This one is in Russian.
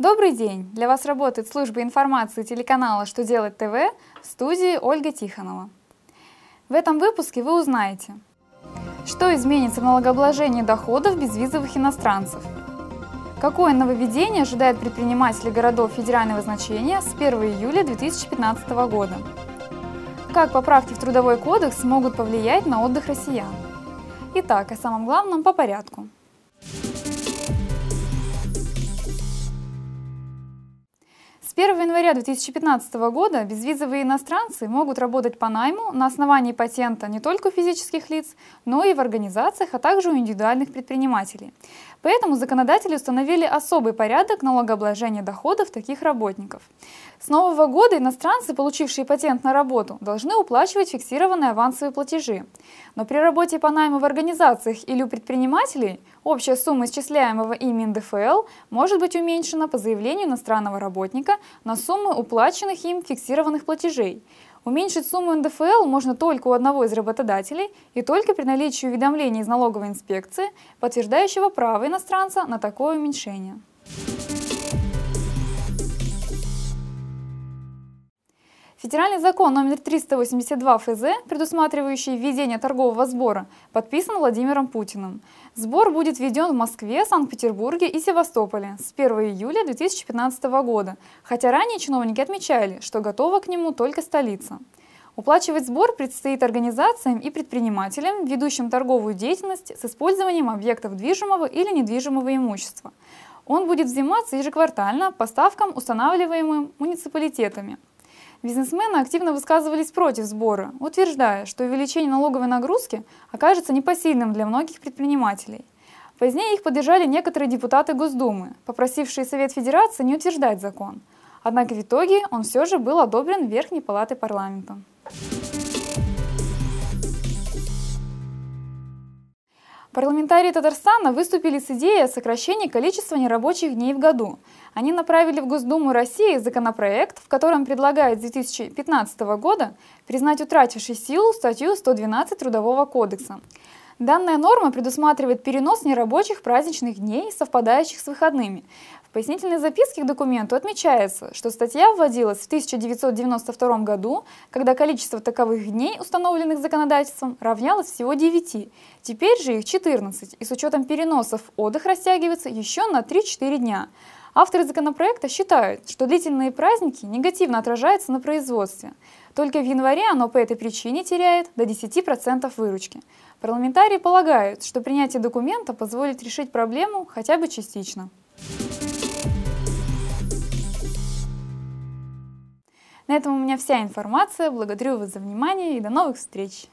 Добрый день! Для вас работает служба информации телеканала «Что делать ТВ» в студии Ольга Тихонова. В этом выпуске вы узнаете, что изменится в налогообложении доходов безвизовых иностранцев, какое нововведение ожидает предпринимателей городов федерального значения с 1 июля 2015 года, как поправки в Трудовой кодекс могут повлиять на отдых россиян. Итак, о самом главном по порядку – С 1 января 2015 года безвизовые иностранцы могут работать по найму на основании патента не только у физических лиц, но и в организациях, а также у индивидуальных предпринимателей. Поэтому законодатели установили особый порядок налогообложения доходов таких работников. С нового года иностранцы, получившие патент на работу, должны уплачивать фиксированные авансовые платежи. Но при работе по найму в организациях или у предпринимателей общая сумма исчисляемого ими НДФЛ может быть уменьшена по заявлению иностранного работника на суммы уплаченных им фиксированных платежей. Уменьшить сумму НДФЛ можно только у одного из работодателей и только при наличии уведомления из налоговой инспекции, подтверждающего право иностранца на такое уменьшение. Федеральный закон номер 382 ФЗ, предусматривающий введение торгового сбора, подписан Владимиром Путиным. Сбор будет введен в Москве, Санкт-Петербурге и Севастополе с 1 июля 2015 года, хотя ранее чиновники отмечали, что готова к нему только столица. Уплачивать сбор предстоит организациям и предпринимателям, ведущим торговую деятельность с использованием объектов движимого или недвижимого имущества. Он будет взиматься ежеквартально по ставкам, устанавливаемым муниципалитетами – Бизнесмены активно высказывались против сбора, утверждая, что увеличение налоговой нагрузки окажется непосильным для многих предпринимателей. Позднее их поддержали некоторые депутаты Госдумы, попросившие Совет Федерации не утверждать закон. Однако в итоге он все же был одобрен Верхней Палатой парламента. Парламентарии Татарстана выступили с идеей о сокращении количества нерабочих дней в году. Они направили в Госдуму России законопроект, в котором предлагают с 2015 года признать утратившей силу статью 112 Трудового кодекса. Данная норма предусматривает перенос нерабочих праздничных дней, совпадающих с выходными. В пояснительной записке к документу отмечается, что статья вводилась в 1992 году, когда количество таковых дней, установленных законодательством, равнялось всего 9. Теперь же их 14, и с учетом переносов отдых растягивается еще на 3-4 дня. Авторы законопроекта считают, что длительные праздники негативно отражаются на производстве. Только в январе оно по этой причине теряет до 10% выручки. Парламентарии полагают, что принятие документа позволит решить проблему хотя бы частично. На этом у меня вся информация. Благодарю вас за внимание и до новых встреч!